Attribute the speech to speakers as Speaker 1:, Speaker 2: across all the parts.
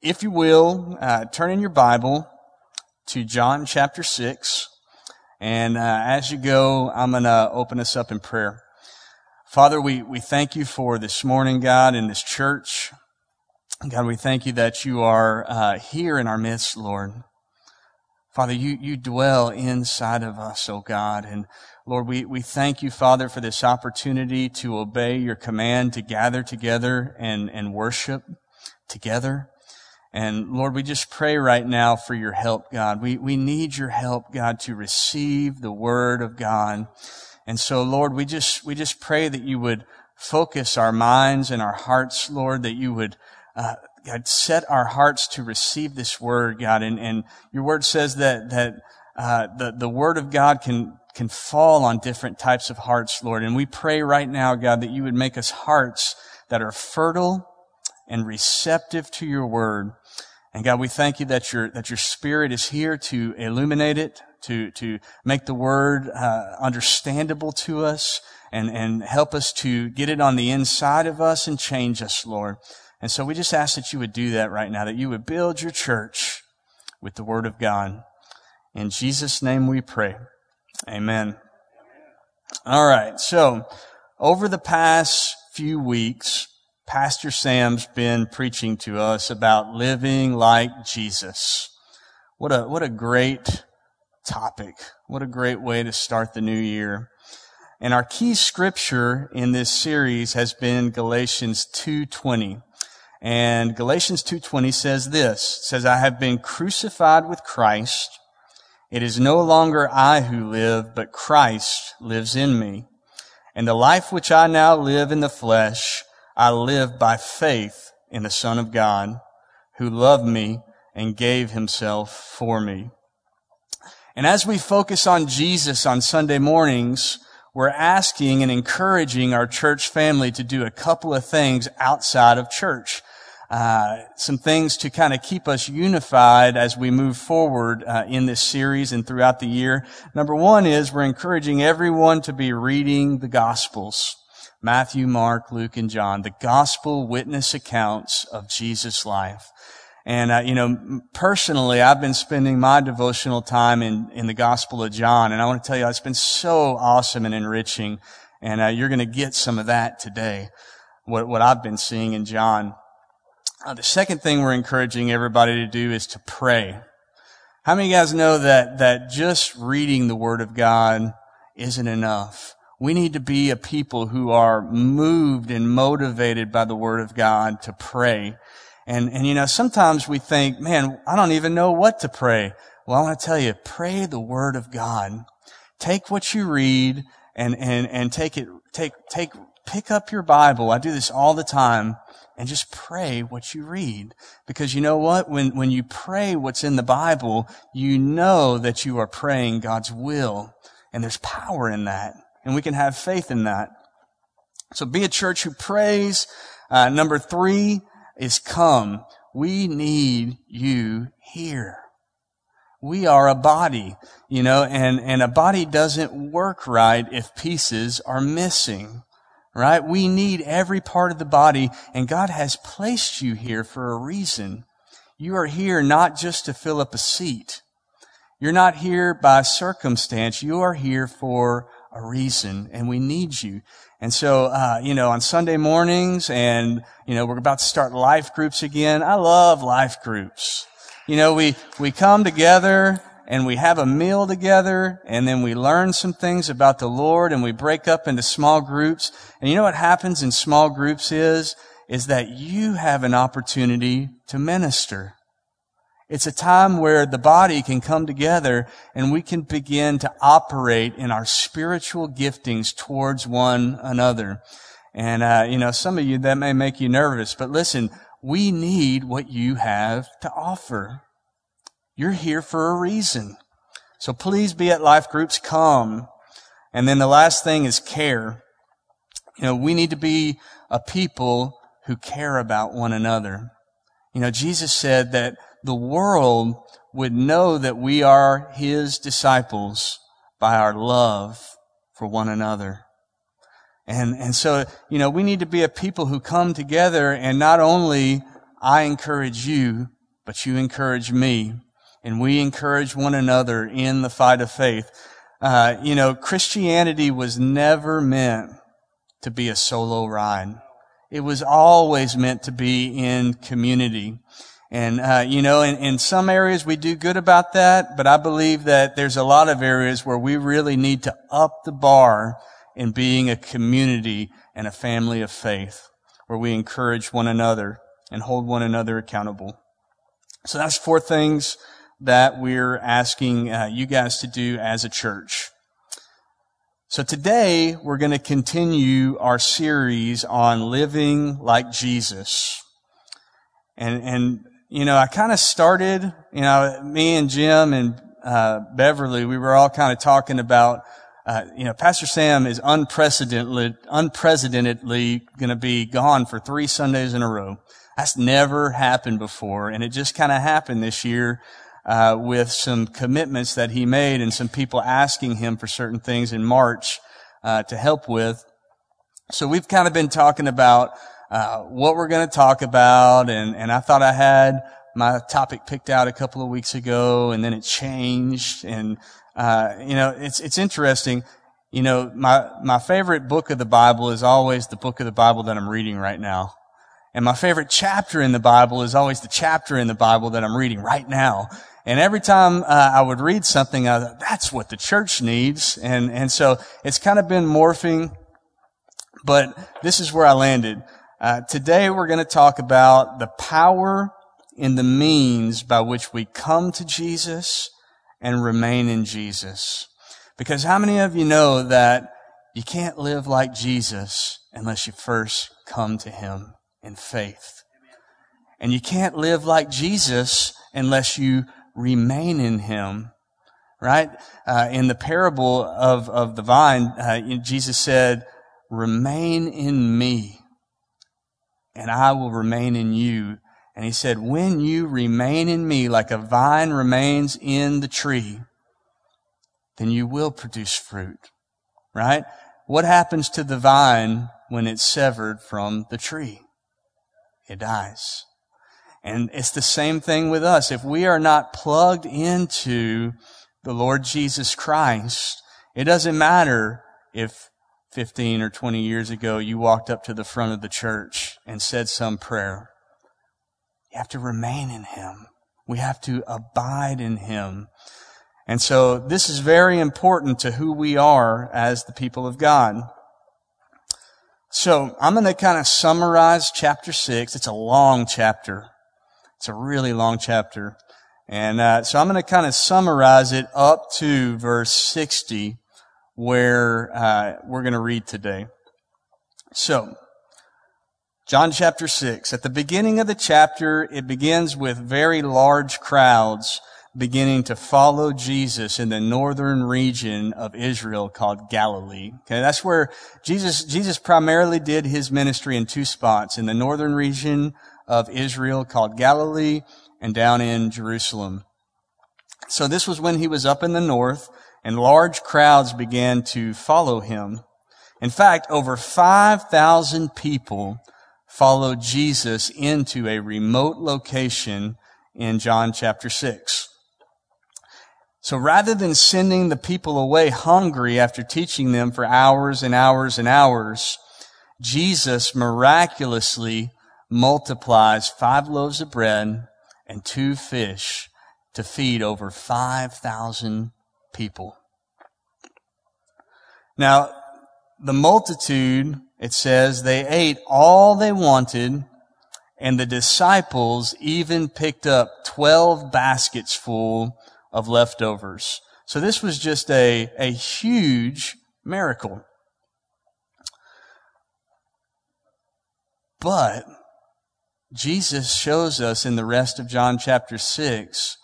Speaker 1: if you will, uh, turn in your Bible to John chapter 6. And uh, as you go, I'm going to open us up in prayer. Father, we, we thank you for this morning, God, in this church. God, we thank you that you are uh, here in our midst, Lord. Father, you, you dwell inside of us, oh God. And Lord, we, we thank you, Father, for this opportunity to obey your command to gather together and, and worship together. And Lord, we just pray right now for your help, God. We, we need your help, God, to receive the word of God. And so, Lord, we just, we just pray that you would focus our minds and our hearts, Lord, that you would, uh, God, set our hearts to receive this word, God. And, and your word says that, that, uh, the, the word of God can, can fall on different types of hearts, Lord. And we pray right now, God, that you would make us hearts that are fertile and receptive to your word. And God, we thank you that your, that your spirit is here to illuminate it, to, to make the word uh, understandable to us and, and help us to get it on the inside of us and change us, Lord. And so we just ask that you would do that right now, that you would build your church with the word of God. In Jesus' name we pray. Amen. All right. So over the past few weeks, Pastor Sam's been preaching to us about living like Jesus. What a, what a great topic. What a great way to start the new year. And our key scripture in this series has been Galatians 2:20. And Galatians 2:20 says this, says I have been crucified with Christ. It is no longer I who live, but Christ lives in me. And the life which I now live in the flesh, I live by faith in the Son of God who loved me and gave himself for me. And as we focus on Jesus on Sunday mornings, we're asking and encouraging our church family to do a couple of things outside of church. Uh, some things to kind of keep us unified as we move forward uh, in this series and throughout the year. Number one is we're encouraging everyone to be reading the Gospels. Matthew, Mark, Luke, and John, the gospel witness accounts of Jesus' life. And, uh, you know, personally, I've been spending my devotional time in, in the Gospel of John. And I want to tell you, it's been so awesome and enriching. And uh, you're going to get some of that today, what, what I've been seeing in John. Uh, the second thing we're encouraging everybody to do is to pray. How many of you guys know that, that just reading the Word of God isn't enough? We need to be a people who are moved and motivated by the Word of God to pray. And, and you know, sometimes we think, man, I don't even know what to pray. Well, I want to tell you, pray the Word of God. Take what you read and, and, and take it, take, take, pick up your Bible. I do this all the time and just pray what you read. Because you know what? When, when you pray what's in the Bible, you know that you are praying God's will. And there's power in that and we can have faith in that. So be a church who prays. Uh, number three is come. We need you here. We are a body, you know, and, and a body doesn't work right if pieces are missing, right? We need every part of the body and God has placed you here for a reason. You are here not just to fill up a seat. You're not here by circumstance. You are here for a reason and we need you. And so, uh, you know, on Sunday mornings and, you know, we're about to start life groups again. I love life groups. You know, we, we come together and we have a meal together and then we learn some things about the Lord and we break up into small groups. And you know what happens in small groups is, is that you have an opportunity to minister. It's a time where the body can come together and we can begin to operate in our spiritual giftings towards one another. And, uh, you know, some of you, that may make you nervous, but listen, we need what you have to offer. You're here for a reason. So please be at life groups, come. And then the last thing is care. You know, we need to be a people who care about one another. You know, Jesus said that the world would know that we are His disciples by our love for one another. And, and so, you know, we need to be a people who come together and not only I encourage you, but you encourage me, and we encourage one another in the fight of faith. Uh, you know, Christianity was never meant to be a solo ride. It was always meant to be in community. And, uh, you know, in, in some areas we do good about that, but I believe that there's a lot of areas where we really need to up the bar in being a community and a family of faith, where we encourage one another and hold one another accountable. So that's four things that we're asking uh, you guys to do as a church. So today we're going to continue our series on living like Jesus. And, and, you know, I kind of started, you know, me and Jim and, uh, Beverly, we were all kind of talking about, uh, you know, Pastor Sam is unprecedentedly, unprecedentedly going to be gone for three Sundays in a row. That's never happened before. And it just kind of happened this year uh, with some commitments that he made and some people asking him for certain things in March uh, to help with. So we've kind of been talking about uh, what we're going to talk about, and and I thought I had my topic picked out a couple of weeks ago, and then it changed, and uh, you know it's it's interesting. You know, my my favorite book of the Bible is always the book of the Bible that I'm reading right now. And my favorite chapter in the Bible is always the chapter in the Bible that I'm reading right now. And every time uh, I would read something, I thought, that's what the church needs. And, and so it's kind of been morphing, but this is where I landed. Uh, today we're going to talk about the power and the means by which we come to Jesus and remain in Jesus. Because how many of you know that you can't live like Jesus unless you first come to Him in faith? And you can't live like Jesus unless you remain in him right uh, in the parable of, of the vine uh, jesus said remain in me and i will remain in you. And he said when you remain in me like a vine remains in the tree then you will produce fruit right? What happens to the vine when it's severed from the tree? It dies. And it's the same thing with us. If we are not plugged into the Lord Jesus Christ, it doesn't matter if 15 or 20 years ago you walked up to the front of the church and said some prayer. You have to remain in Him. We have to abide in Him. And so this is very important to who we are as the people of God. So I'm going to kind of summarize chapter six. It's a long chapter. It's a really long chapter. And uh, so I'm going to kind of summarize it up to verse 60, where uh, we're going to read today. So, John chapter 6. At the beginning of the chapter, it begins with very large crowds beginning to follow Jesus in the northern region of Israel called Galilee. Okay, that's where Jesus, Jesus primarily did his ministry in two spots, in the northern region of Israel called Galilee and down in Jerusalem. So this was when he was up in the north and large crowds began to follow him. In fact, over 5,000 people followed Jesus into a remote location in John chapter 6. So rather than sending the people away hungry after teaching them for hours and hours and hours, Jesus miraculously multiplies five loaves of bread and two fish to feed over 5,000 people. Now, the multitude, it says, they ate all they wanted, and the disciples even picked up 12 baskets full of leftovers. So this was just a, a huge miracle. But Jesus shows us in the rest of John chapter 6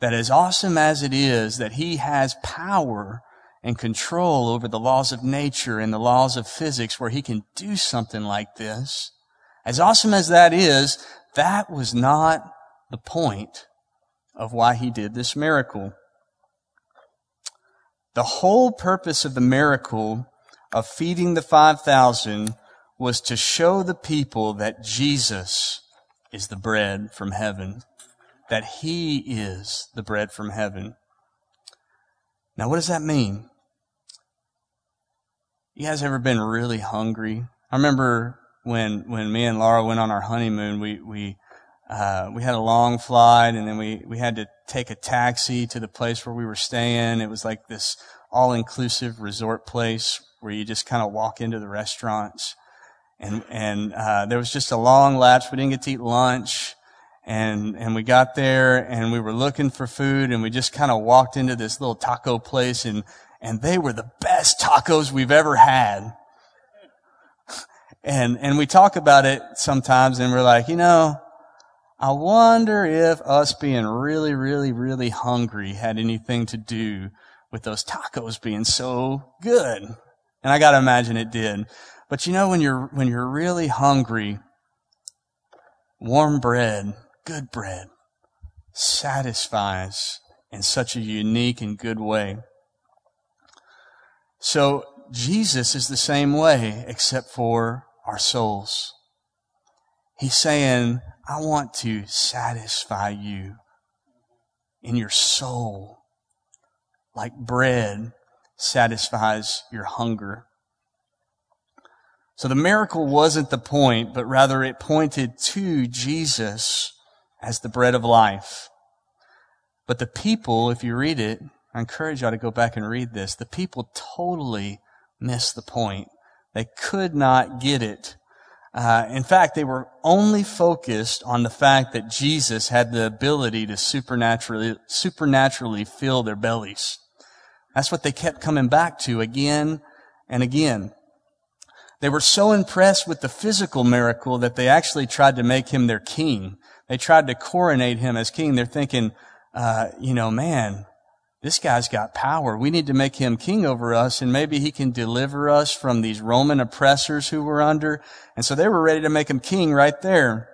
Speaker 1: that as awesome as it is that he has power and control over the laws of nature and the laws of physics where he can do something like this, as awesome as that is, that was not the point of why he did this miracle. The whole purpose of the miracle of feeding the 5,000 was to show the people that Jesus is the bread from heaven, that he is the bread from heaven. Now, what does that mean? You guys ever been really hungry? I remember when when me and Laura went on our honeymoon, we we uh, we had a long flight, and then we we had to take a taxi to the place where we were staying. It was like this all inclusive resort place where you just kind of walk into the restaurants, and and uh, there was just a long lapse. We didn't get to eat lunch. And, and we got there and we were looking for food and we just kind of walked into this little taco place and, and they were the best tacos we've ever had. And, and we talk about it sometimes and we're like, you know, I wonder if us being really, really, really hungry had anything to do with those tacos being so good. And I gotta imagine it did. But you know, when you're, when you're really hungry, warm bread, good bread, satisfies in such a unique and good way. So Jesus is the same way, except for our souls. He's saying, I want to satisfy you in your soul like bread satisfies your hunger. So the miracle wasn't the point, but rather it pointed to Jesus as the bread of life. But the people, if you read it, I encourage y'all to go back and read this. The people totally missed the point. They could not get it. Uh, in fact, they were only focused on the fact that Jesus had the ability to supernaturally, supernaturally fill their bellies. That's what they kept coming back to again and again. They were so impressed with the physical miracle that they actually tried to make him their king. They tried to coronate him as king. They're thinking, uh, you know, man, this guy's got power. We need to make him king over us and maybe he can deliver us from these Roman oppressors who we're under. And so they were ready to make him king right there.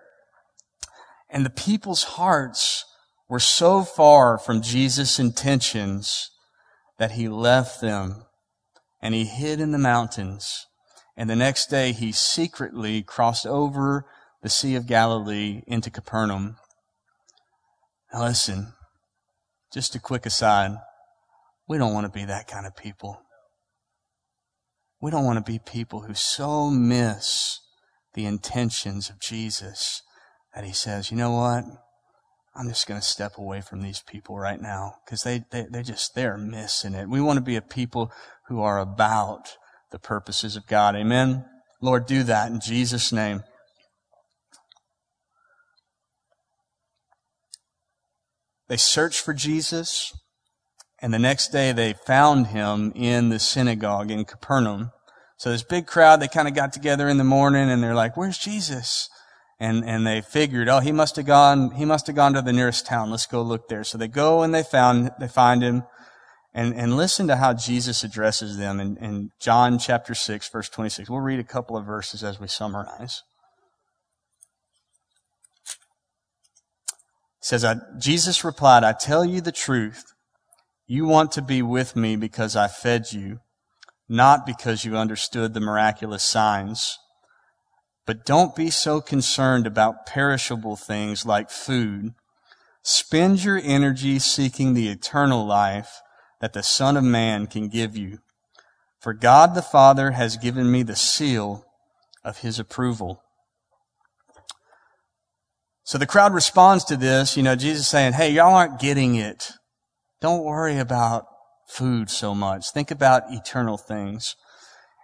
Speaker 1: And the people's hearts were so far from Jesus' intentions that he left them and he hid in the mountains. And the next day he secretly crossed over the Sea of Galilee into Capernaum. Now listen, just a quick aside. We don't want to be that kind of people. We don't want to be people who so miss the intentions of Jesus that he says, you know what? I'm just going to step away from these people right now because they, they, they just, they're missing it. We want to be a people who are about the purposes of God. Amen. Lord, do that in Jesus' name. They searched for Jesus, and the next day they found him in the synagogue in Capernaum. So this big crowd, they kind of got together in the morning and they're like, where's Jesus? And, and they figured, oh, he must have gone, he must have gone to the nearest town. Let's go look there. So they go and they found, they find him and, and listen to how Jesus addresses them in, in John chapter 6, verse 26. We'll read a couple of verses as we summarize. Says, Jesus replied, I tell you the truth. You want to be with me because I fed you, not because you understood the miraculous signs. But don't be so concerned about perishable things like food. Spend your energy seeking the eternal life that the Son of Man can give you. For God the Father has given me the seal of his approval. So the crowd responds to this, you know, Jesus saying, hey, y'all aren't getting it. Don't worry about food so much. Think about eternal things.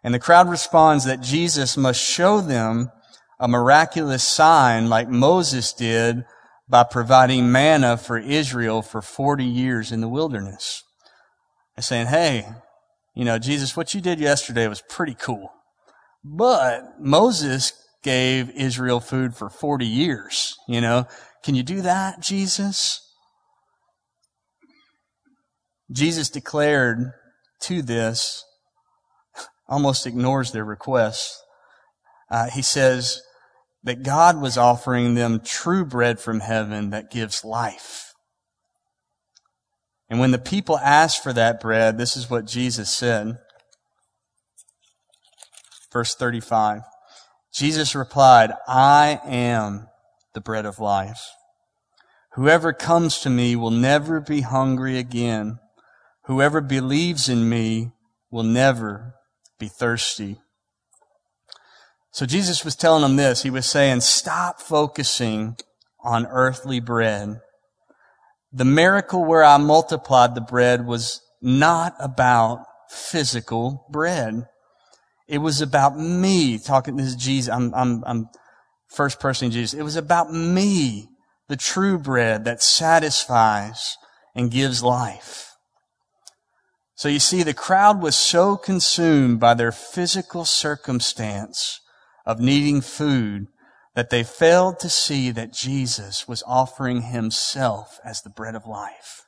Speaker 1: And the crowd responds that Jesus must show them a miraculous sign like Moses did by providing manna for Israel for 40 years in the wilderness. They're saying, hey, you know, Jesus, what you did yesterday was pretty cool. But Moses gave Israel food for 40 years, you know. Can you do that, Jesus? Jesus declared to this, almost ignores their request. Uh, he says that God was offering them true bread from heaven that gives life. And when the people asked for that bread, this is what Jesus said. Verse 35. Jesus replied, I am the bread of life. Whoever comes to me will never be hungry again. Whoever believes in me will never be thirsty. So Jesus was telling them this. He was saying, stop focusing on earthly bread. The miracle where I multiplied the bread was not about physical bread. It was about me talking. This is Jesus. I'm, I'm, I'm first person Jesus. It was about me, the true bread that satisfies and gives life. So you see, the crowd was so consumed by their physical circumstance of needing food that they failed to see that Jesus was offering himself as the bread of life.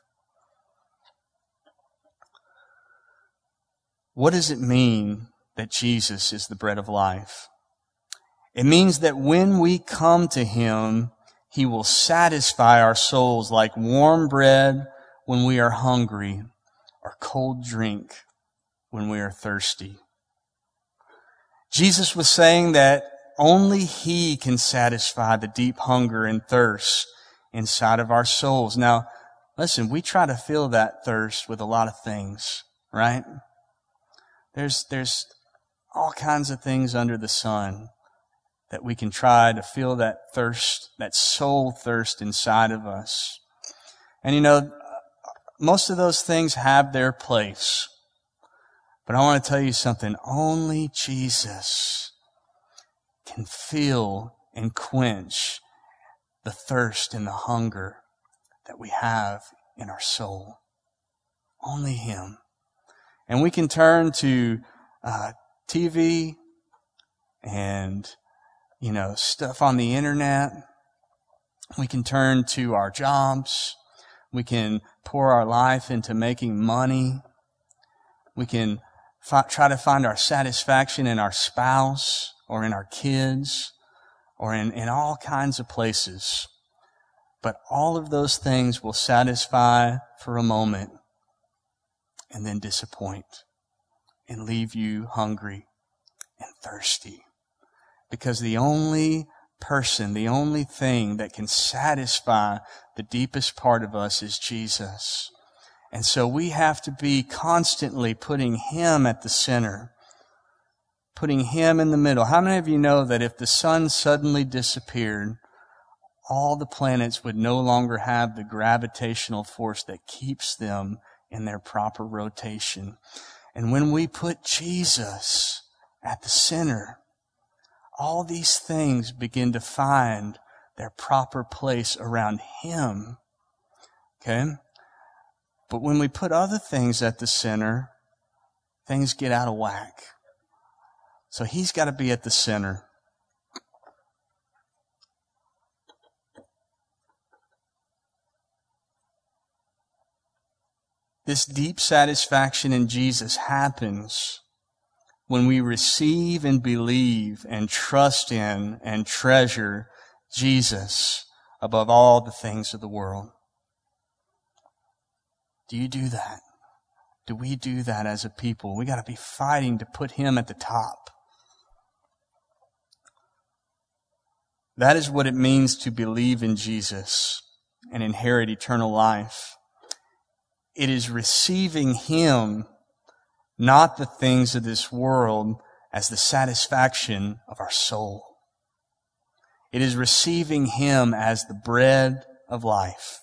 Speaker 1: What does it mean that Jesus is the bread of life? It means that when we come to Him, He will satisfy our souls like warm bread when we are hungry or cold drink when we are thirsty. Jesus was saying that only He can satisfy the deep hunger and thirst inside of our souls. Now, listen, we try to fill that thirst with a lot of things, right? There's, there's all kinds of things under the sun that we can try to feel that thirst, that soul thirst inside of us. And you know, most of those things have their place. But I want to tell you something. Only Jesus can feel and quench the thirst and the hunger that we have in our soul. Only Him. And we can turn to uh, TV and, you know, stuff on the internet. We can turn to our jobs. We can pour our life into making money. We can fi- try to find our satisfaction in our spouse or in our kids or in, in all kinds of places. But all of those things will satisfy for a moment and then disappoint and leave you hungry and thirsty. Because the only person, the only thing that can satisfy the deepest part of us is Jesus. And so we have to be constantly putting Him at the center, putting Him in the middle. How many of you know that if the sun suddenly disappeared, all the planets would no longer have the gravitational force that keeps them in their proper rotation? And when we put Jesus at the center, all these things begin to find their proper place around Him. Okay? But when we put other things at the center, things get out of whack. So He's got to be at the center. This deep satisfaction in Jesus happens when we receive and believe and trust in and treasure Jesus above all the things of the world. Do you do that? Do we do that as a people? We got to be fighting to put him at the top. That is what it means to believe in Jesus and inherit eternal life. It is receiving him not the things of this world as the satisfaction of our soul. It is receiving Him as the bread of life.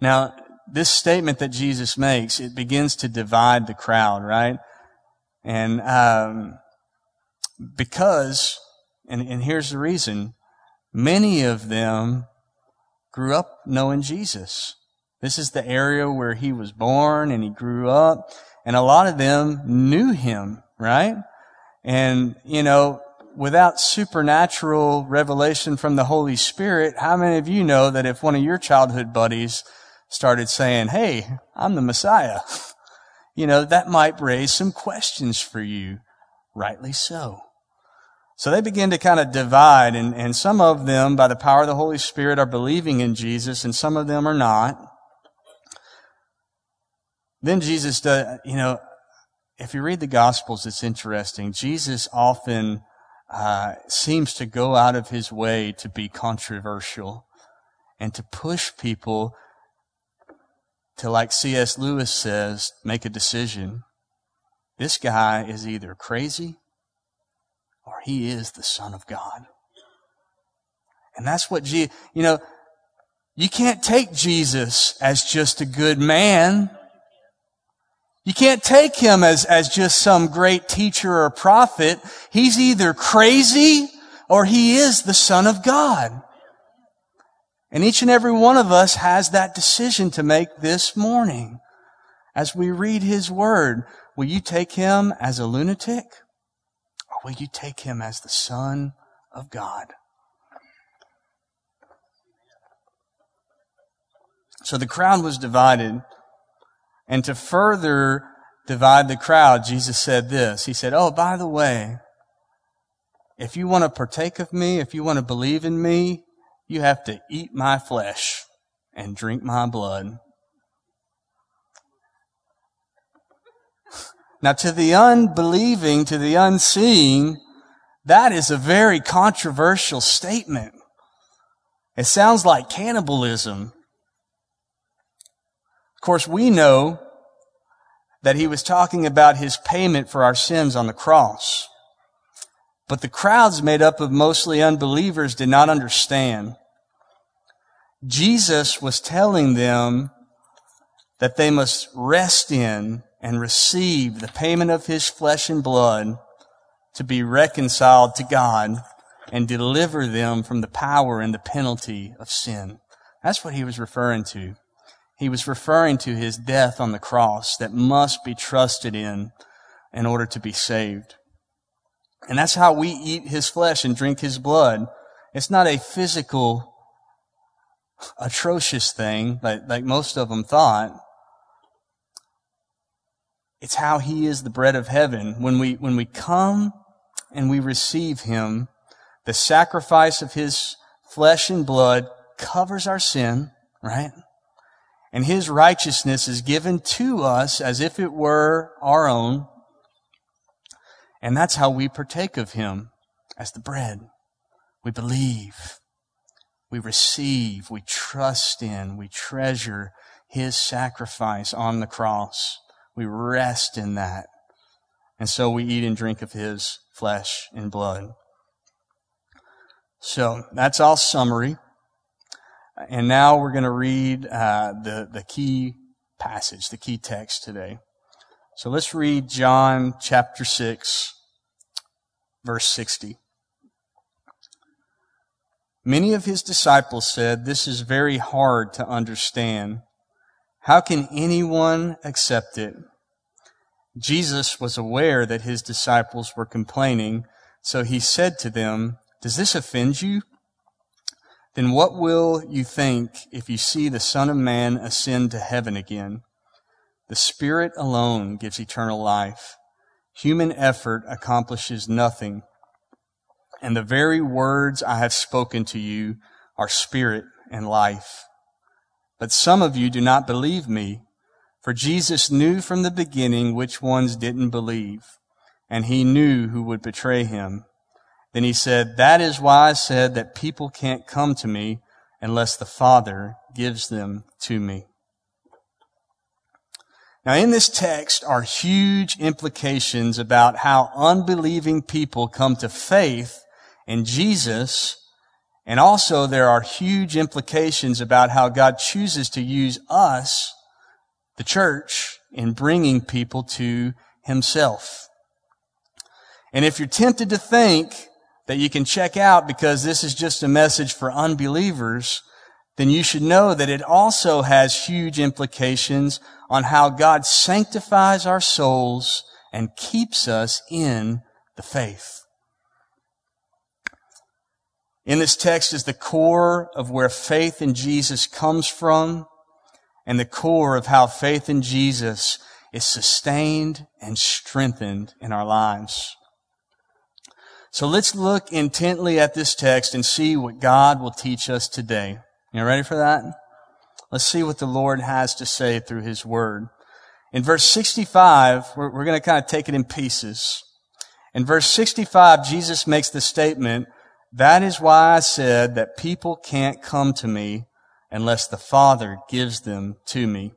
Speaker 1: Now, this statement that Jesus makes, it begins to divide the crowd, right? And um, because, and, and here's the reason, many of them grew up knowing Jesus. This is the area where he was born and he grew up. And a lot of them knew him, right? And, you know, without supernatural revelation from the Holy Spirit, how many of you know that if one of your childhood buddies started saying, Hey, I'm the Messiah, you know, that might raise some questions for you. Rightly so. So they begin to kind of divide, and, and some of them, by the power of the Holy Spirit, are believing in Jesus, and some of them are not. Then Jesus does, you know, if you read the Gospels, it's interesting. Jesus often uh, seems to go out of his way to be controversial and to push people to, like C.S. Lewis says, make a decision. This guy is either crazy or he is the Son of God. And that's what Jesus, you know, you can't take Jesus as just a good man. You can't take him as, as just some great teacher or prophet. He's either crazy or he is the Son of God. And each and every one of us has that decision to make this morning. As we read his word, will you take him as a lunatic or will you take him as the Son of God? So the crowd was divided. And to further divide the crowd, Jesus said this. He said, Oh, by the way, if you want to partake of me, if you want to believe in me, you have to eat my flesh and drink my blood. Now, to the unbelieving, to the unseeing, that is a very controversial statement. It sounds like cannibalism course, we know that he was talking about his payment for our sins on the cross. But the crowds made up of mostly unbelievers did not understand. Jesus was telling them that they must rest in and receive the payment of his flesh and blood to be reconciled to God and deliver them from the power and the penalty of sin. That's what he was referring to. He was referring to his death on the cross that must be trusted in in order to be saved. And that's how we eat his flesh and drink his blood. It's not a physical, atrocious thing like, like most of them thought. It's how he is the bread of heaven. When we, when we come and we receive him, the sacrifice of his flesh and blood covers our sin, right? And his righteousness is given to us as if it were our own. And that's how we partake of him as the bread. We believe, we receive, we trust in, we treasure his sacrifice on the cross. We rest in that. And so we eat and drink of his flesh and blood. So that's all summary. And now we're going to read uh, the, the key passage, the key text today. So let's read John chapter 6, verse 60. Many of his disciples said, This is very hard to understand. How can anyone accept it? Jesus was aware that his disciples were complaining, so he said to them, Does this offend you? Then what will you think if you see the Son of Man ascend to heaven again? The Spirit alone gives eternal life. Human effort accomplishes nothing. And the very words I have spoken to you are spirit and life. But some of you do not believe me, for Jesus knew from the beginning which ones didn't believe, and he knew who would betray him. Then he said, That is why I said that people can't come to me unless the Father gives them to me. Now, in this text are huge implications about how unbelieving people come to faith in Jesus. And also, there are huge implications about how God chooses to use us, the church, in bringing people to Himself. And if you're tempted to think that you can check out because this is just a message for unbelievers, then you should know that it also has huge implications on how God sanctifies our souls and keeps us in the faith. In this text is the core of where faith in Jesus comes from and the core of how faith in Jesus is sustained and strengthened in our lives. So let's look intently at this text and see what God will teach us today. You ready for that? Let's see what the Lord has to say through His Word. In verse 65, we're, we're going to kind of take it in pieces. In verse 65, Jesus makes the statement, that is why I said that people can't come to me unless the Father gives them to me.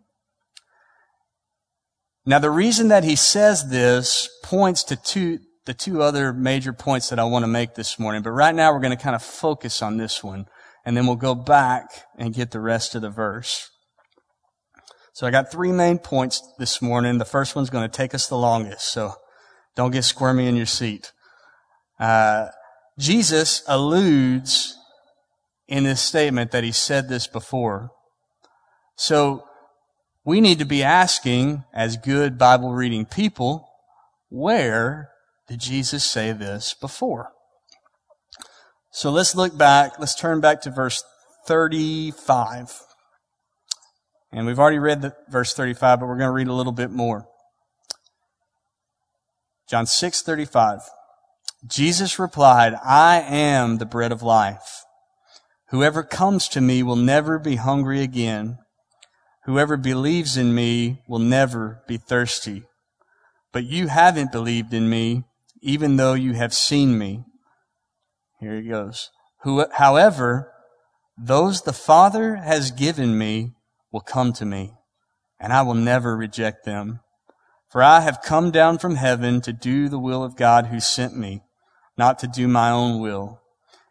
Speaker 1: Now the reason that he says this points to two, the two other major points that I want to make this morning. But right now we're going to kind of focus on this one and then we'll go back and get the rest of the verse. So I got three main points this morning. The first one's going to take us the longest. So don't get squirmy in your seat. Uh, Jesus alludes in this statement that he said this before. So we need to be asking, as good Bible reading people, where did Jesus say this before? So let's look back. Let's turn back to verse 35. And we've already read the verse 35, but we're going to read a little bit more. John 6:35. Jesus replied, "I am the bread of life. Whoever comes to me will never be hungry again. Whoever believes in me will never be thirsty. But you haven't believed in me, even though you have seen me." Here he goes. Who, however, those the Father has given me will come to me, and I will never reject them. For I have come down from heaven to do the will of God who sent me, not to do my own will.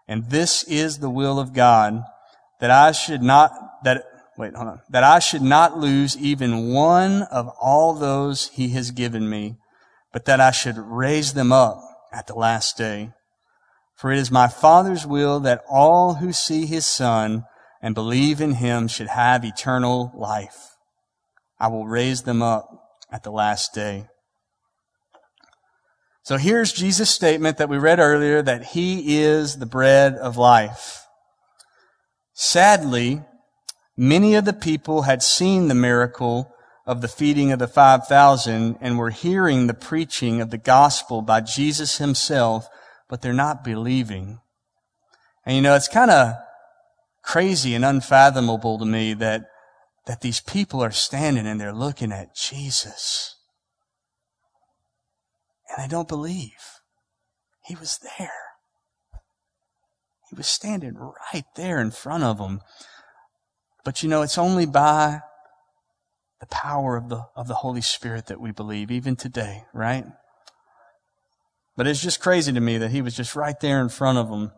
Speaker 1: And this is the will of God, that I should not, that, wait, hold on, that I should not lose even one of all those he has given me, but that I should raise them up at the last day. For it is my Father's will that all who see his Son and believe in him should have eternal life. I will raise them up at the last day. So here's Jesus' statement that we read earlier that he is the bread of life. Sadly, many of the people had seen the miracle of the feeding of the 5,000 and were hearing the preaching of the gospel by Jesus himself, but they're not believing. And you know, it's kind of crazy and unfathomable to me that that these people are standing and they're looking at Jesus. And they don't believe. He was there. He was standing right there in front of them. But you know, it's only by the power of the, of the Holy Spirit that we believe, even today, right? But it's just crazy to me that he was just right there in front of them.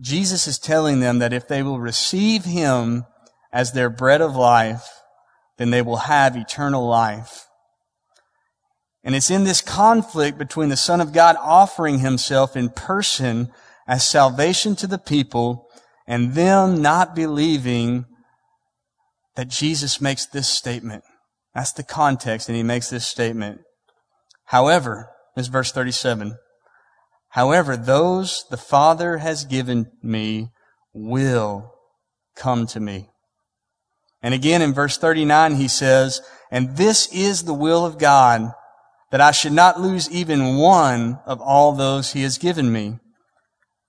Speaker 1: Jesus is telling them that if they will receive Him as their bread of life, then they will have eternal life. And it's in this conflict between the Son of God offering Himself in person as salvation to the people and them not believing that Jesus makes this statement. That's the context, and He makes this statement. However, this verse 37. However, those the Father has given me will come to me. And again in verse 39 he says, and this is the will of God, that I should not lose even one of all those he has given me,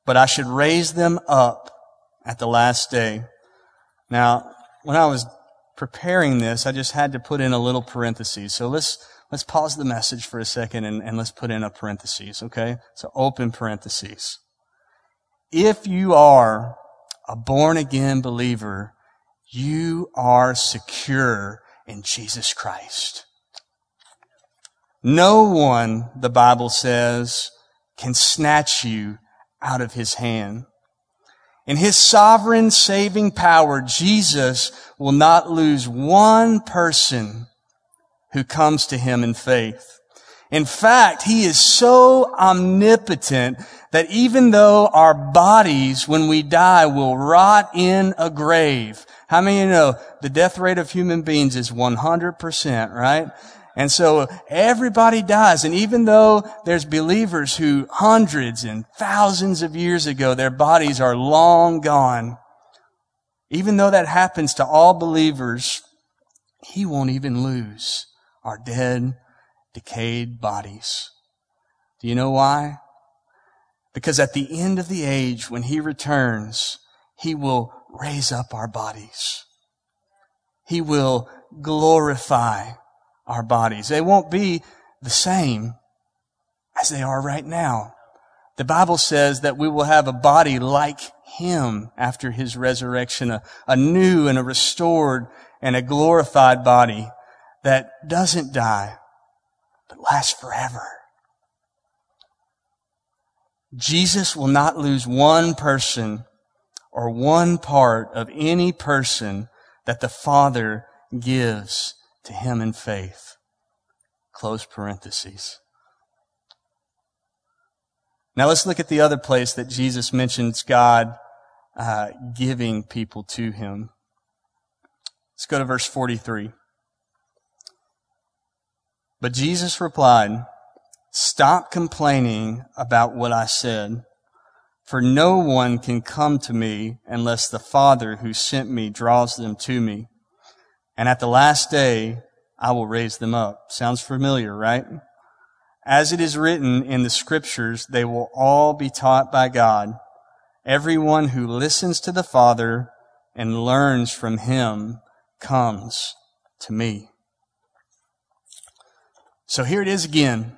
Speaker 1: but I should raise them up at the last day. Now, when I was preparing this, I just had to put in a little parenthesis. So let's, Let's pause the message for a second and, and let's put in a parenthesis, okay? So open parentheses. If you are a born again believer, you are secure in Jesus Christ. No one, the Bible says, can snatch you out of his hand. In his sovereign saving power, Jesus will not lose one person who comes to him in faith. In fact, he is so omnipotent that even though our bodies, when we die, will rot in a grave. How many of you know the death rate of human beings is 100%, right? And so everybody dies. And even though there's believers who hundreds and thousands of years ago, their bodies are long gone, even though that happens to all believers, he won't even lose our dead, decayed bodies. Do you know why? Because at the end of the age, when He returns, He will raise up our bodies. He will glorify our bodies. They won't be the same as they are right now. The Bible says that we will have a body like Him after His resurrection, a, a new and a restored and a glorified body that doesn't die, but lasts forever. Jesus will not lose one person or one part of any person that the Father gives to him in faith. Close parentheses. Now let's look at the other place that Jesus mentions God uh, giving people to him. Let's go to verse 43. But Jesus replied, Stop complaining about what I said, for no one can come to me unless the Father who sent me draws them to me. And at the last day, I will raise them up. Sounds familiar, right? As it is written in the scriptures, they will all be taught by God. Everyone who listens to the Father and learns from Him comes to me. So here it is again.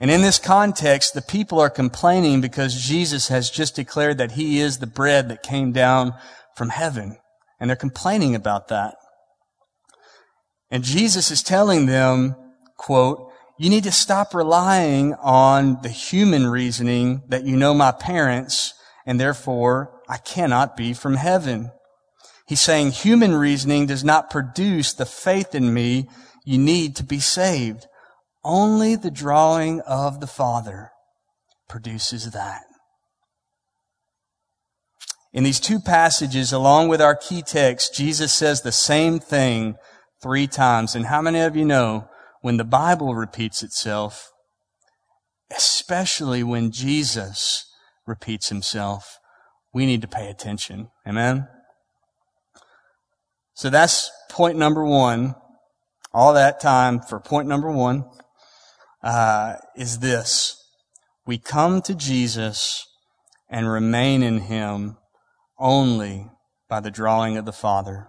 Speaker 1: And in this context, the people are complaining because Jesus has just declared that he is the bread that came down from heaven. And they're complaining about that. And Jesus is telling them, quote, you need to stop relying on the human reasoning that you know my parents and therefore I cannot be from heaven. He's saying human reasoning does not produce the faith in me you need to be saved. Only the drawing of the Father produces that. In these two passages, along with our key text, Jesus says the same thing three times. And how many of you know when the Bible repeats itself, especially when Jesus repeats himself, we need to pay attention. Amen? So that's point number one. All that time for point number one uh, is this. We come to Jesus and remain in Him only by the drawing of the Father.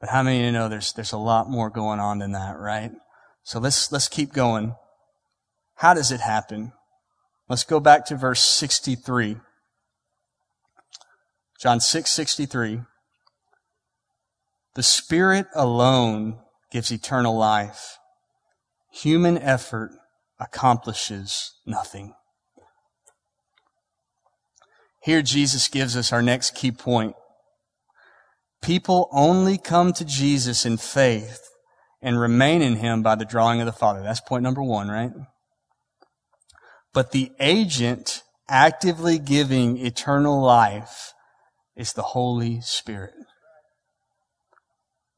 Speaker 1: But how many of you know there's, there's a lot more going on than that, right? So let's, let's keep going. How does it happen? Let's go back to verse 63. John 6, 63. The Spirit alone gives eternal life. Human effort accomplishes nothing. Here Jesus gives us our next key point. People only come to Jesus in faith and remain in him by the drawing of the Father. That's point number one, right? But the agent actively giving eternal life is the Holy Spirit.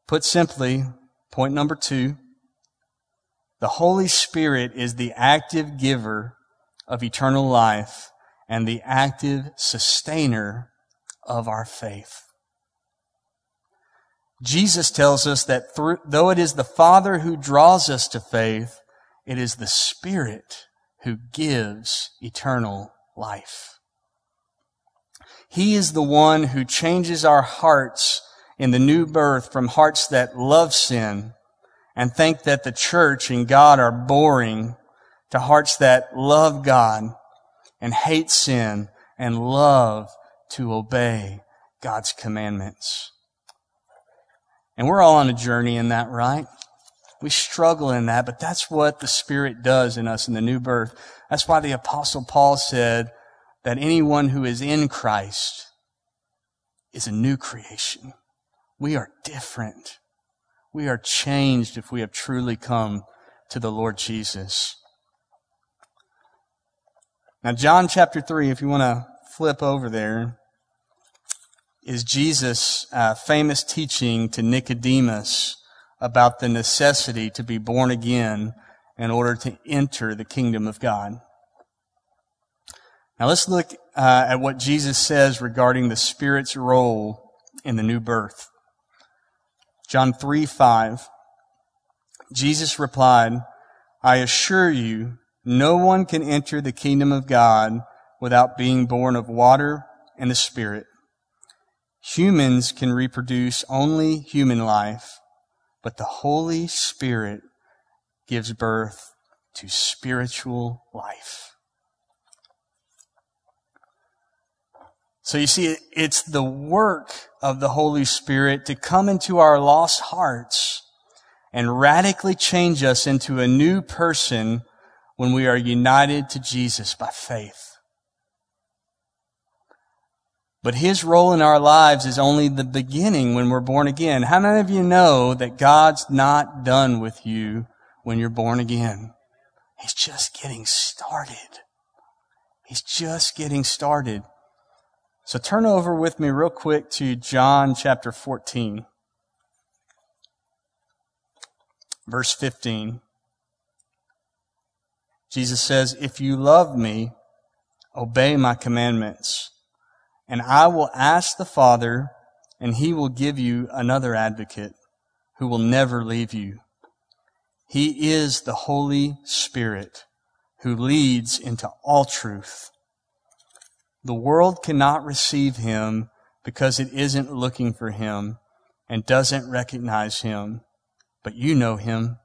Speaker 1: Put simply, point number two, the Holy Spirit is the active giver of eternal life and the active sustainer of our faith. Jesus tells us that through, though it is the Father who draws us to faith, it is the Spirit who gives eternal life. He is the one who changes our hearts in the new birth from hearts that love sin and think that the church and God are boring to hearts that love God and hate sin and love to obey God's commandments. And we're all on a journey in that, right? We struggle in that, but that's what the Spirit does in us in the new birth. That's why the apostle Paul said that anyone who is in Christ is a new creation. We are different. We are changed if we have truly come to the Lord Jesus. Now, John chapter 3, if you want to flip over there, is Jesus' uh, famous teaching to Nicodemus about the necessity to be born again in order to enter the kingdom of God. Now let's look uh, at what Jesus says regarding the Spirit's role in the new birth. John 3 5. Jesus replied, I assure you, no one can enter the kingdom of God without being born of water and the Spirit. Humans can reproduce only human life, but the Holy Spirit gives birth to spiritual life. So you see, it's the work of the Holy Spirit to come into our lost hearts and radically change us into a new person when we are united to Jesus by faith. But His role in our lives is only the beginning when we're born again. How many of you know that God's not done with you when you're born again? He's just getting started. He's just getting started. So turn over with me real quick to John chapter 14. Verse 15. Jesus says, If you love me, obey my commandments. And I will ask the Father, and he will give you another advocate who will never leave you. He is the Holy Spirit who leads into all truth. The world cannot receive him because it isn't looking for him and doesn't recognize him. But you know him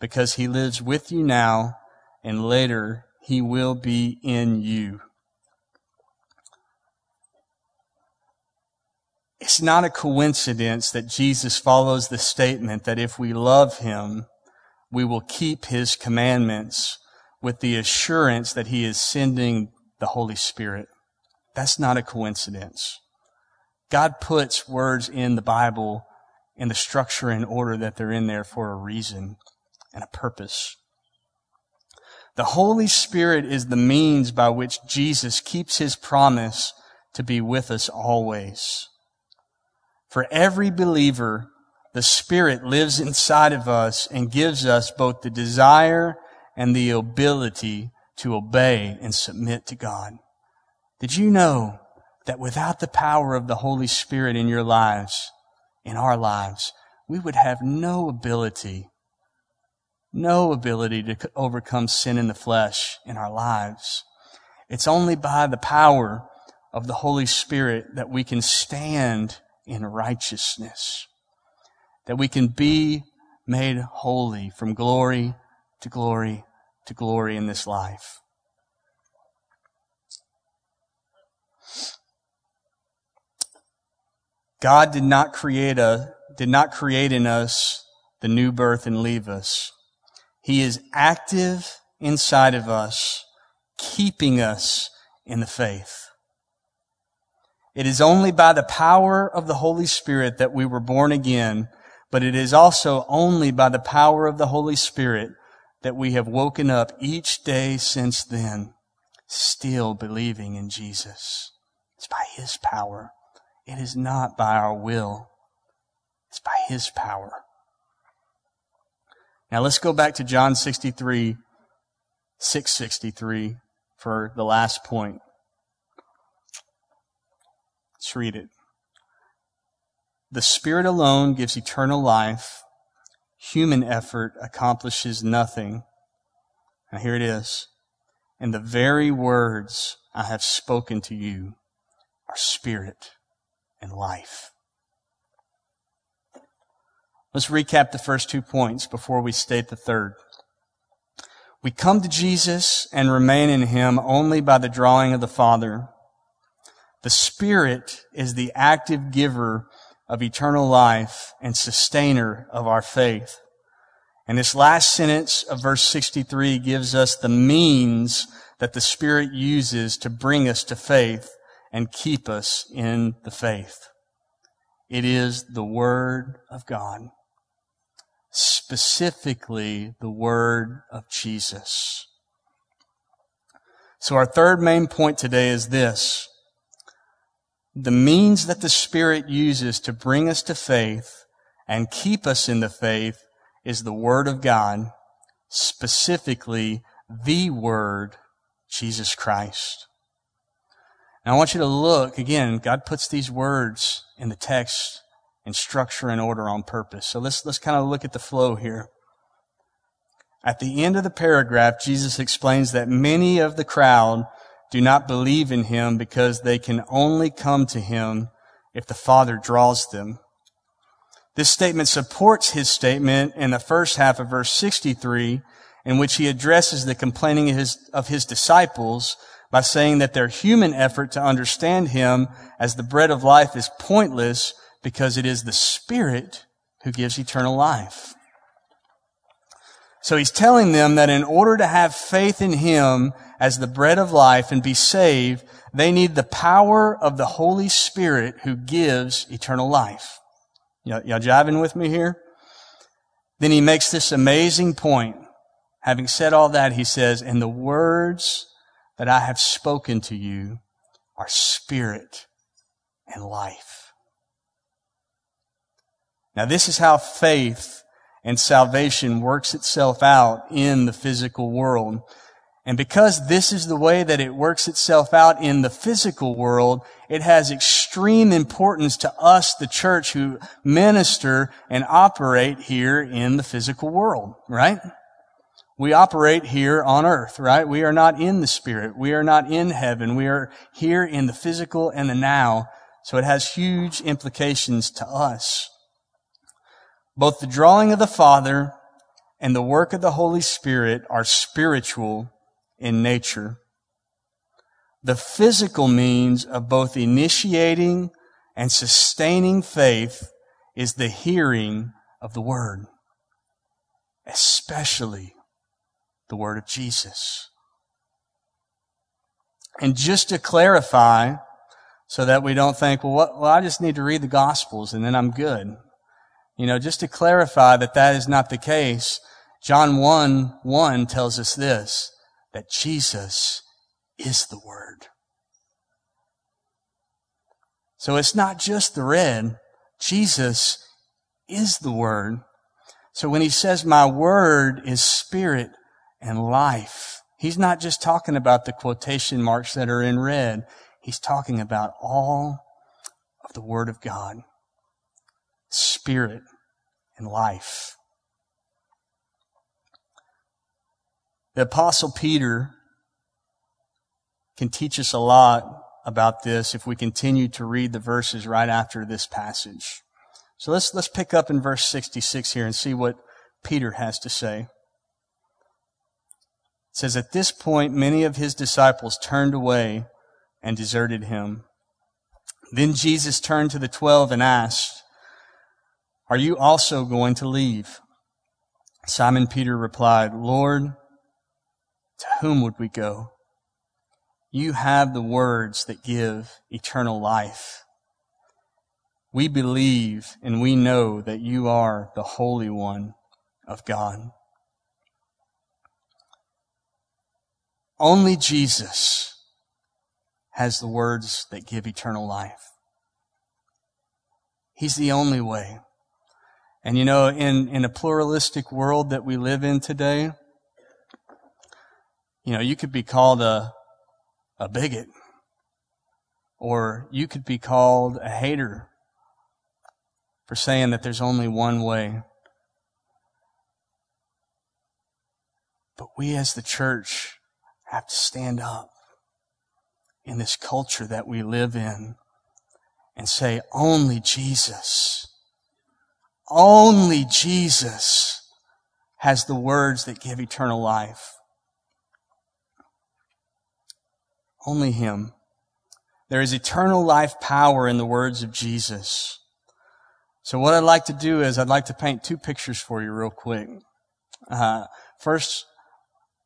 Speaker 1: because he lives with you now and later he will be in you. It's not a coincidence that Jesus follows the statement that if we love him, we will keep his commandments with the assurance that he is sending the Holy Spirit. That's not a coincidence. God puts words in the Bible in the structure and order that they're in there for a reason and a purpose. The Holy Spirit is the means by which Jesus keeps his promise to be with us always. For every believer, the Spirit lives inside of us and gives us both the desire and the ability to obey and submit to God. Did you know that without the power of the Holy Spirit in your lives, in our lives, we would have no ability, no ability to overcome sin in the flesh in our lives. It's only by the power of the Holy Spirit that we can stand in righteousness. That we can be made holy from glory to glory to glory in this life. God did not create a, did not create in us the new birth and leave us. He is active inside of us, keeping us in the faith. It is only by the power of the Holy Spirit that we were born again, but it is also only by the power of the Holy Spirit that we have woken up each day since then, still believing in Jesus. It's by His power. It is not by our will. It's by His power. Now let's go back to John 63, 663 for the last point. Let's read it. The Spirit alone gives eternal life. Human effort accomplishes nothing. And here it is. And the very words I have spoken to you are spirit and life. Let's recap the first two points before we state the third. We come to Jesus and remain in Him only by the drawing of the Father. The Spirit is the active giver of eternal life and sustainer of our faith. And this last sentence of verse 63 gives us the means that the Spirit uses to bring us to faith and keep us in the faith. It is the Word of God. Specifically, the Word of Jesus. So our third main point today is this the means that the Spirit uses to bring us to faith and keep us in the faith is the Word of God, specifically the Word, Jesus Christ. Now I want you to look, again, God puts these words in the text in structure and order on purpose. So let's, let's kind of look at the flow here. At the end of the paragraph, Jesus explains that many of the crowd do not believe in him because they can only come to him if the Father draws them. This statement supports his statement in the first half of verse 63, in which he addresses the complaining of his, of his disciples by saying that their human effort to understand him as the bread of life is pointless because it is the Spirit who gives eternal life. So he's telling them that in order to have faith in him as the bread of life and be saved, they need the power of the Holy Spirit who gives eternal life. Y'all, y'all jiving with me here? Then he makes this amazing point. Having said all that, he says, and the words that I have spoken to you are spirit and life. Now this is how faith and salvation works itself out in the physical world. And because this is the way that it works itself out in the physical world, it has extreme importance to us, the church, who minister and operate here in the physical world, right? We operate here on earth, right? We are not in the spirit. We are not in heaven. We are here in the physical and the now. So it has huge implications to us. Both the drawing of the Father and the work of the Holy Spirit are spiritual in nature. The physical means of both initiating and sustaining faith is the hearing of the Word, especially the Word of Jesus. And just to clarify, so that we don't think, well, what, well, I just need to read the Gospels and then I'm good. You know, just to clarify that that is not the case, John 1, 1 tells us this, that Jesus is the Word. So it's not just the red. Jesus is the Word. So when he says, my Word is spirit and life, he's not just talking about the quotation marks that are in red. He's talking about all of the Word of God. Spirit and life. The apostle Peter can teach us a lot about this if we continue to read the verses right after this passage. So let's, let's pick up in verse 66 here and see what Peter has to say. It says, At this point, many of his disciples turned away and deserted him. Then Jesus turned to the twelve and asked, Are you also going to leave? Simon Peter replied, Lord, to whom would we go? You have the words that give eternal life. We believe and we know that you are the Holy One of God. Only Jesus has the words that give eternal life. He's the only way. And you know, in, in a pluralistic world that we live in today, you know, you could be called a, a bigot, or you could be called a hater for saying that there's only one way. But we as the church have to stand up in this culture that we live in and say, only Jesus, only Jesus has the words that give eternal life. Only Him. There is eternal life power in the words of Jesus. So what I'd like to do is I'd like to paint two pictures for you real quick. Uh, first,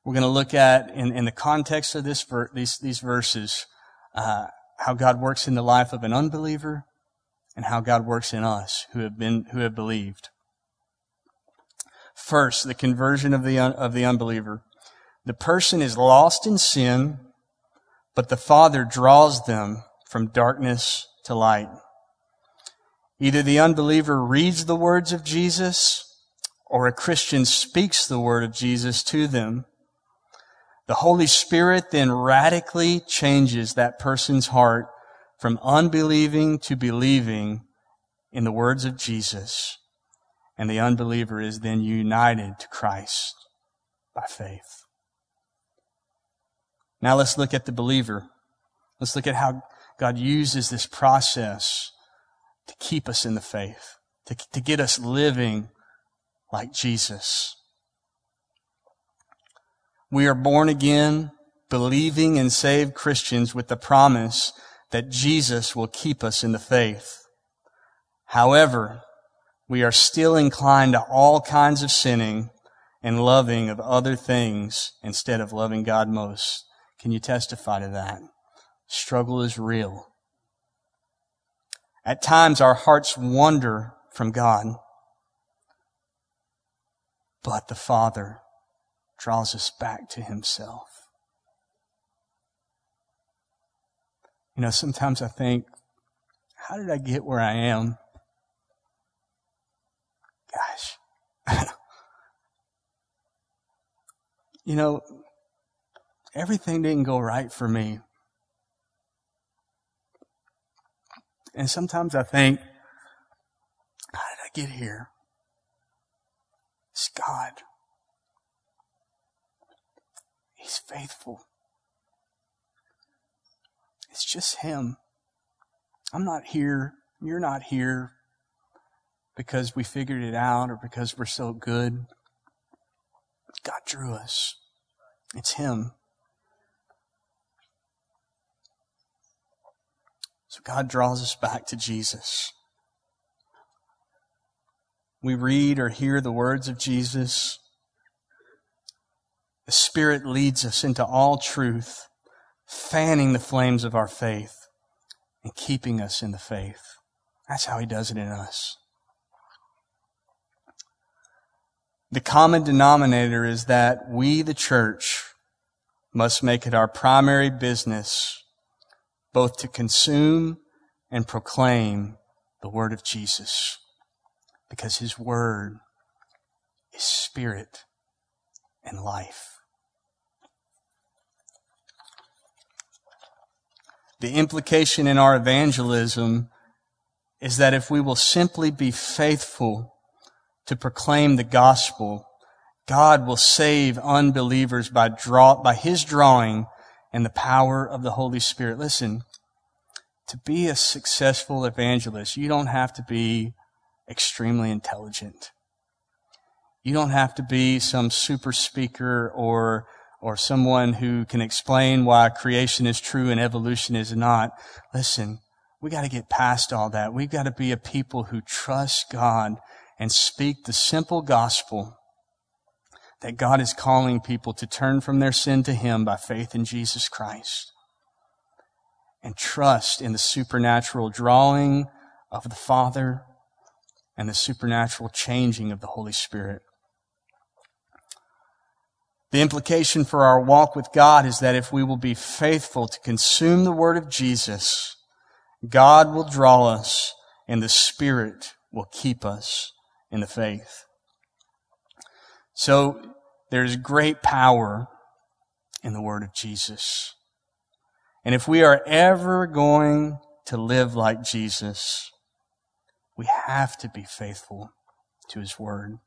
Speaker 1: we're going to look at in, in the context of this ver- these these verses uh, how God works in the life of an unbeliever and how God works in us who have been who have believed. First, the conversion of the un- of the unbeliever. The person is lost in sin but the Father draws them from darkness to light. Either the unbeliever reads the words of Jesus or a Christian speaks the word of Jesus to them. The Holy Spirit then radically changes that person's heart from unbelieving to believing in the words of Jesus. And the unbeliever is then united to Christ by faith. Now let's look at the believer. Let's look at how God uses this process to keep us in the faith, to, to get us living like Jesus. We are born again, believing and saved Christians with the promise that Jesus will keep us in the faith. However, we are still inclined to all kinds of sinning and loving of other things instead of loving God most. Can you testify to that? Struggle is real. At times our hearts wander from God, but the Father draws us back to Himself. You know, sometimes I think, how did I get where I am? Gosh. you know, everything didn't go right for me. And sometimes I think, how did I get here? It's God. He's faithful. It's just Him. I'm not here. You're not here because we figured it out or because we're so good. God drew us. It's Him. So God draws us back to Jesus. We read or hear the words of Jesus. The Spirit leads us into all truth, fanning the flames of our faith and keeping us in the faith. That's how He does it in us. The common denominator is that we, the church, must make it our primary business both to consume and proclaim the word of Jesus because his word is spirit and life. The implication in our evangelism is that if we will simply be faithful to proclaim the gospel, God will save unbelievers by draw, by his drawing and the power of the Holy Spirit. Listen, to be a successful evangelist, you don't have to be extremely intelligent. You don't have to be some super speaker or or someone who can explain why creation is true and evolution is not. Listen, we got to get past all that. We've got to be a people who trust God and speak the simple gospel that God is calling people to turn from their sin to Him by faith in Jesus Christ and trust in the supernatural drawing of the Father and the supernatural changing of the Holy Spirit. The implication for our walk with God is that if we will be faithful to consume the Word of Jesus, God will draw us and the Spirit will keep us in the faith. So there's great power in the word of Jesus. And if we are ever going to live like Jesus, we have to be faithful to his word.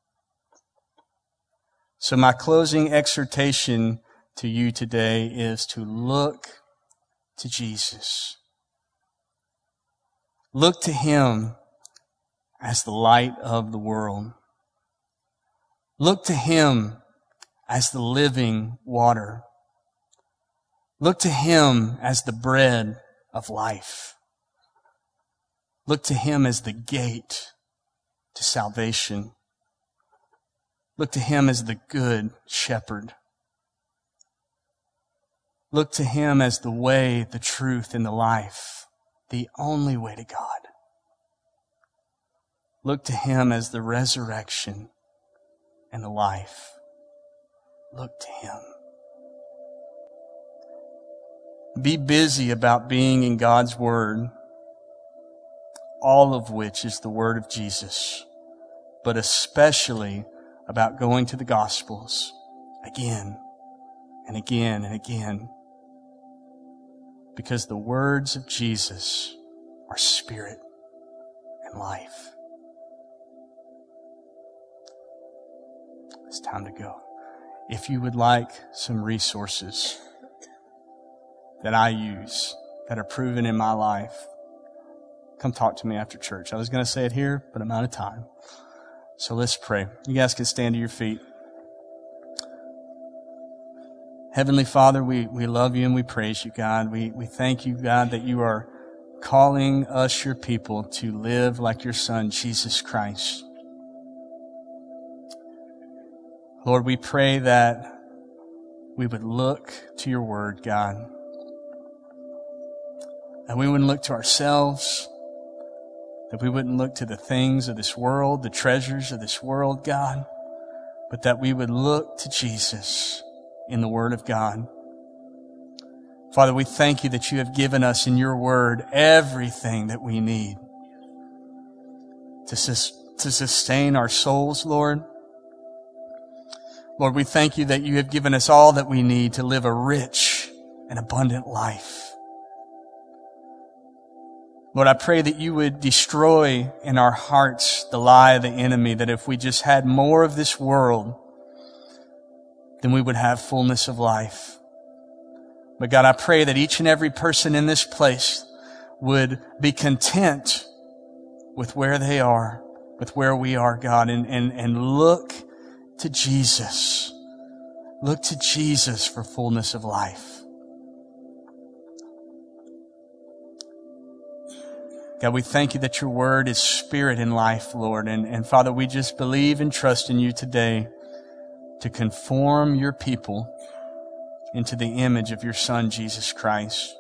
Speaker 1: So my closing exhortation to you today is to look to Jesus. Look to him as the light of the world. Look to him as the living water. Look to him as the bread of life. Look to him as the gate to salvation. Look to him as the good shepherd. Look to him as the way, the truth, and the life, the only way to God. Look to him as the resurrection and the life. Look to him. Be busy about being in God's Word, all of which is the Word of Jesus, but especially about going to the Gospels again and again and again. Because the words of Jesus are spirit and life. It's time to go. If you would like some resources that I use that are proven in my life, come talk to me after church. I was going to say it here, but I'm out of time. So let's pray. You guys can stand to your feet. Heavenly Father, we, we love you and we praise you, God. We, we thank you, God, that you are calling us, your people, to live like your Son, Jesus Christ. Lord, we pray that we would look to your word, God. and we wouldn't look to ourselves, that we wouldn't look to the things of this world, the treasures of this world, God, but that we would look to Jesus in the Word of God. Father, we thank you that you have given us in your Word everything that we need to, sus- to sustain our souls, Lord. Lord, we thank you that you have given us all that we need to live a rich and abundant life. Lord, I pray that you would destroy in our hearts the lie of the enemy, that if we just had more of this world, then we would have fullness of life. But God, I pray that each and every person in this place would be content with where they are, with where we are, God, and, and, and look to Jesus. Look to Jesus for fullness of life. God, we thank you that your word is spirit and life, Lord. And, and Father, we just believe and trust in you today to conform your people into the image of your Son, Jesus Christ.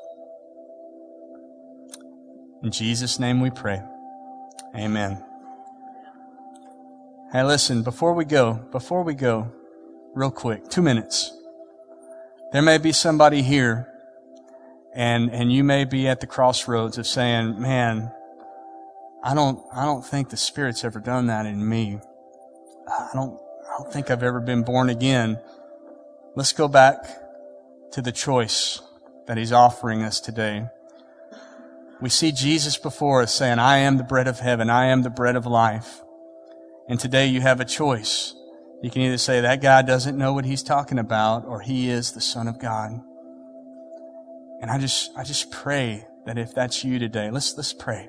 Speaker 1: In Jesus' name we pray. Amen. Hey, listen, before we go, before we go, real quick, two minutes. There may be somebody here and, and you may be at the crossroads of saying, man, I don't, I don't think the Spirit's ever done that in me. I don't, I don't think I've ever been born again. Let's go back to the choice that He's offering us today. We see Jesus before us saying, I am the bread of heaven. I am the bread of life. And today you have a choice. You can either say that guy doesn't know what he's talking about or he is the son of God. And I just, I just pray that if that's you today, let's, let's pray.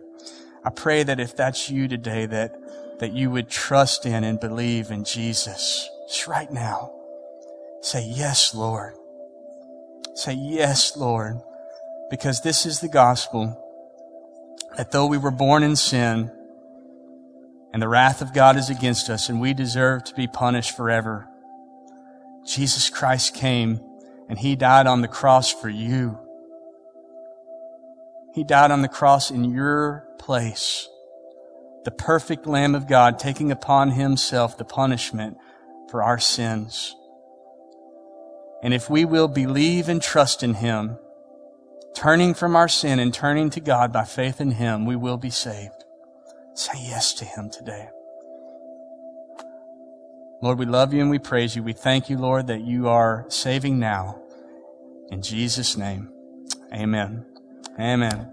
Speaker 1: I pray that if that's you today, that, that you would trust in and believe in Jesus just right now. Say, yes, Lord. Say, yes, Lord. Because this is the gospel that though we were born in sin and the wrath of God is against us and we deserve to be punished forever, Jesus Christ came and he died on the cross for you. He died on the cross in your place. The perfect Lamb of God taking upon himself the punishment for our sins. And if we will believe and trust in him, turning from our sin and turning to God by faith in him, we will be saved. Say yes to him today. Lord, we love you and we praise you. We thank you, Lord, that you are saving now. In Jesus' name, amen. Amen.